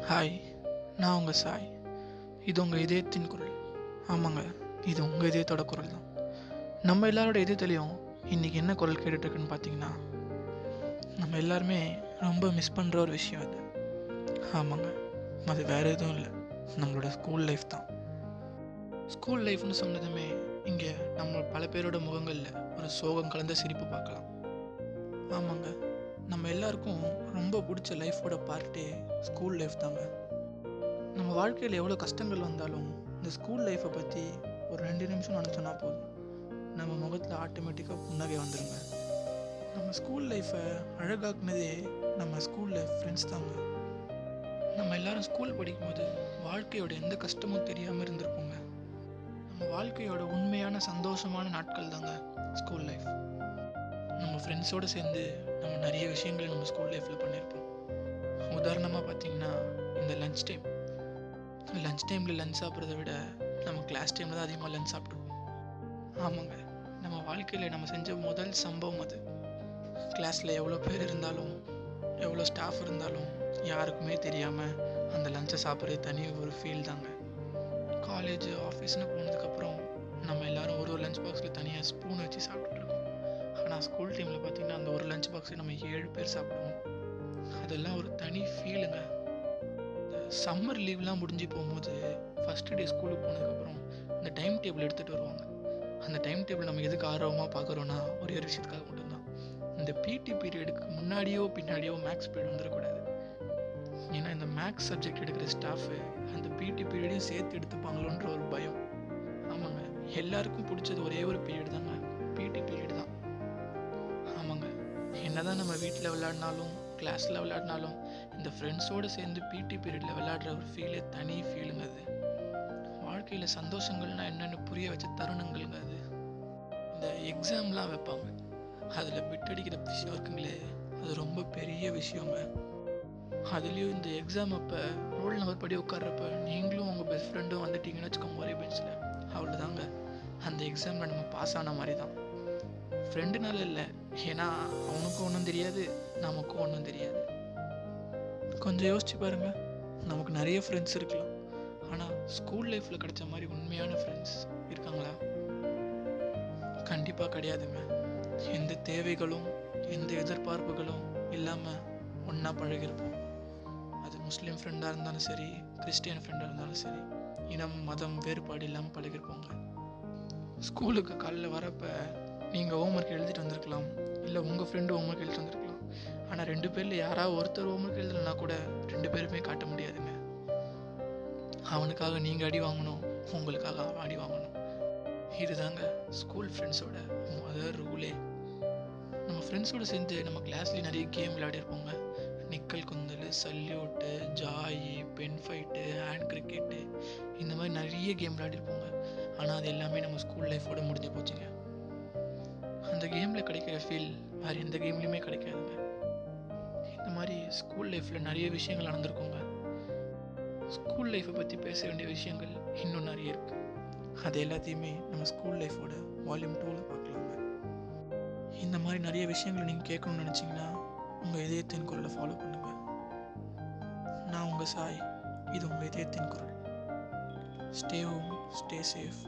Hi நான் உங்கள் சாய். இது உங்கள் இதயத்தின் குரல். ஆமாங்க இது உங்கள் இதயத்தோட குரல் தான். நம்ம எல்லாரோட இதயத்துலேயும் இன்றைக்கி என்ன குரல் கேட்டுட்ருக்குன்னு பார்த்தீங்கன்னா நம்ம எல்லாருமே ரொம்ப மிஸ் பண்ணுற ஒரு விஷயம் அது. ஆமாங்க அது வேறு எதுவும் இல்லை. நம்மளோட ஸ்கூல் லைஃப் தான். ஸ்கூல் லைஃப்னு சொன்னதுமே இங்கே நம்ம பல பேரோட முகங்களில் ஒரு சோகம் கலந்த சிரிப்பு பார்க்கலாம். ஆமாங்க நம்ம எல்லாருக்கும் ரொம்ப பிடிச்ச லைஃபோட பார்ட்டே ஸ்கூல் லைஃப் தாங்க. நம்ம வாழ்க்கையில் எவ்வளோ கஷ்டங்கள் வந்தாலும் இந்த ஸ்கூல் லைஃப்பை பற்றி ஒரு ரெண்டு நிமிஷம் நினச்சோன்னா போதும். நம்ம முகத்தில் ஆட்டோமேட்டிக்காக புன்னகை வந்துடுங்க நம்ம ஸ்கூல் லைஃப்பை அழகாக்குனதே நம்ம ஸ்கூலில் ஃப்ரெண்ட்ஸ் தாங்க. நம்ம எல்லாரும் ஸ்கூல் படிக்கும்போது வாழ்க்கையோட எந்த கஷ்டமும் தெரியாமல் இருந்திருப்போங்க நம்ம வாழ்க்கையோட உண்மையான சந்தோஷமான நாட்கள் தாங்க ஸ்கூல் லைஃப் நம்ம ஃப்ரெண்ட்ஸோடு சேர்ந்து நம்ம நிறைய விஷயங்கள் நம்ம ஸ்கூல் லைஃப்பில் பண்ணியிருப்போம் உதாரணமாக பார்த்தீங்கன்னா இந்த லஞ்ச் டைம் லஞ்ச் டைமில் லஞ்ச் சாப்பிட்றத விட நம்ம கிளாஸ் டைமில் தான் அதிகமாக லஞ்ச் சாப்பிட்ருவோம் ஆமாங்க. நம்ம வாழ்க்கையில் நம்ம செஞ்ச முதல் சம்பவம் அது. கிளாஸில் எவ்வளோ பேர் இருந்தாலும் எவ்வளோ ஸ்டாஃப் இருந்தாலும் யாருக்குமே தெரியாமல் அந்த லஞ்சை சாப்பிட்றது தனி ஒரு ஃபீல் தாங்க. காலேஜ் ஆஃபீஸ்னு போனதுக்கப்புறம் நம்ம எல்லாரும் ஒரு ஒரு லஞ்ச் பாக்ஸில் தனியாக ஸ்பூன் வச்சு சாப்பிட்டுருக்கோம் ஆனால் ஸ்கூல் டைமில் பார்த்தீங்கன்னா அந்த ஒரு லஞ்ச் பாக்ஸை நம்ம ஏழு பேர் சாப்பிடுவோம். அதெல்லாம் ஒரு தனி ஃபீலுங்க இந்த சம்மர் லீவ்லாம் முடிஞ்சு போகும்போது ஃபஸ்ட்டு டே ஸ்கூலுக்கு போனதுக்கப்புறம் இந்த டைம் டேபிள் எடுத்துகிட்டு வருவாங்க. அந்த டைம் டேபிள் நம்ம எதுக்கு ஆர்வமாக பார்க்குறோன்னா ஒரே ஒரு விஷயத்துக்காக மட்டும்தான். இந்த பிடி பீரியடுக்கு முன்னாடியோ பின்னாடியோ மேக்ஸ் பீரியட் வந்துடக்கூடாது. ஏன்னா இந்த மேக்ஸ் சப்ஜெக்ட் எடுக்கிற ஸ்டாஃபு அந்த பிடி பீரியடையும் சேர்த்து எடுத்துப்பாங்களோன்ற ஒரு பயம். ஆமாங்க. எல்லாருக்கும் பிடிச்சது ஒரே ஒரு பீரியட் தாங்க. பிடி பீரியட் தான். என்னதான் நம்ம வீட்டில் விளையாடினாலும் கிளாஸில் விளையாடினாலும் இந்த ஃப்ரெண்ட்ஸோடு சேர்ந்து பிடி பீரியடில் விளையாடுற ஒரு ஃபீலே தனி ஃபீலுங்க அது. வாழ்க்கையில் சந்தோஷங்கள்னா என்னென்னு புரிய வச்ச தருணங்கள்ங்க அது. இந்த எக்ஸாம்லாம் வைப்பாங்க. அதில் பிட்டடிக்கிற விஷயம் இருக்குங்களே அது ரொம்ப பெரிய விஷயங்க. அதுலேயும் இந்த எக்ஸாம் அப்போ ரோல் நம்பர் படி உட்கார்றப்ப நீங்களும் உங்கள் பெஸ்ட் ஃப்ரெண்டும் வந்துட்டீங்கன்னு வச்சுக்கோங்க ஒரே பெஞ்சில் அவ்வளோதாங்க அந்த எக்ஸாமில் நம்ம பாஸ் ஆன மாதிரி தான் ஃப்ரெண்டுனால இல்லை ஏன்னா அவனுக்கும் ஒன்றும் தெரியாது நமக்கும் ஒன்றும் தெரியாது. கொஞ்சம் யோசிச்சு பாருங்க. நமக்கு நிறைய ஃப்ரெண்ட்ஸ் இருக்கலாம். ஆனால் ஸ்கூல் லைஃப்பில் கிடைச்ச மாதிரி உண்மையான ஃப்ரெண்ட்ஸ் இருக்காங்களா? கண்டிப்பாக கிடையாதுங்க. எந்த தேவைகளும் எந்த எதிர்பார்ப்புகளும் இல்லாமல் ஒன்றா பழகிருப்போம் அது முஸ்லீம் ஃப்ரெண்டாக இருந்தாலும் சரி கிறிஸ்டியன் ஃப்ரெண்டாக இருந்தாலும் சரி இனம் மதம் வேறுபாடு இல்லாமல் பழகிருப்போங்க ஸ்கூலுக்கு காலைல வரப்போ நீங்கள் ஹோம்ஒர்க் எழுதிட்டு வந்திருக்கலாம். இல்லை உங்கள் ஃப்ரெண்டு ஹோம்ஒர்க் எழுதிட்டு ஆனால் ரெண்டு பேரில் யாராவது ஒருத்தர் ஹோம்ஒர்க் எழுதலைன்னா கூட ரெண்டு பேருமே காட்ட முடியாதுங்க. அவனுக்காக நீங்கள் அடி வாங்கணும் உங்களுக்காக அவன் அடி வாங்கணும். இதுதாங்க ஸ்கூல் ஃப்ரெண்ட்ஸோட முதல் ரூலே நம்ம ஃப்ரெண்ட்ஸோடு சேர்ந்து நம்ம கிளாஸ்லேயும் நிறைய கேம் விளையாடிருப்போங்க. நிக்கல் குந்தல் சல்யூட்டு ஜாயி பென் ஃபைட்டு ஹேண்ட் கிரிக்கெட்டு இந்த மாதிரி நிறைய கேம் விளையாடிருப்போங்க. ஆனால் அது எல்லாமே நம்ம ஸ்கூல் லைஃபோட முடிஞ்சு போச்சுங்க. அந்த கேமில் கிடைக்கிற ஃபீல் வேறு எந்த கேம்லேயுமே கிடைக்காதுங்க. இந்த மாதிரி ஸ்கூல் லைஃப்பில் நிறைய விஷயங்கள் நடந்திருக்குங்க. ஸ்கூல் லைஃப்பை பற்றி பேச வேண்டிய விஷயங்கள் இன்னும் நிறைய இருக்குது அது எல்லாத்தையுமே நம்ம ஸ்கூல் லைஃபோட வால்யூம் டூவில் பார்க்கலாங்க. இந்த மாதிரி நிறைய விஷயங்களை நீங்கள் கேட்கணும்னு நினச்சிங்கன்னா உங்கள் இதயத்தின் குரலை ஃபாலோ பண்ணுங்கள் நான் உங்கள் சாய். இது உங்கள் இதயத்தின் குரல். Stay home stay safe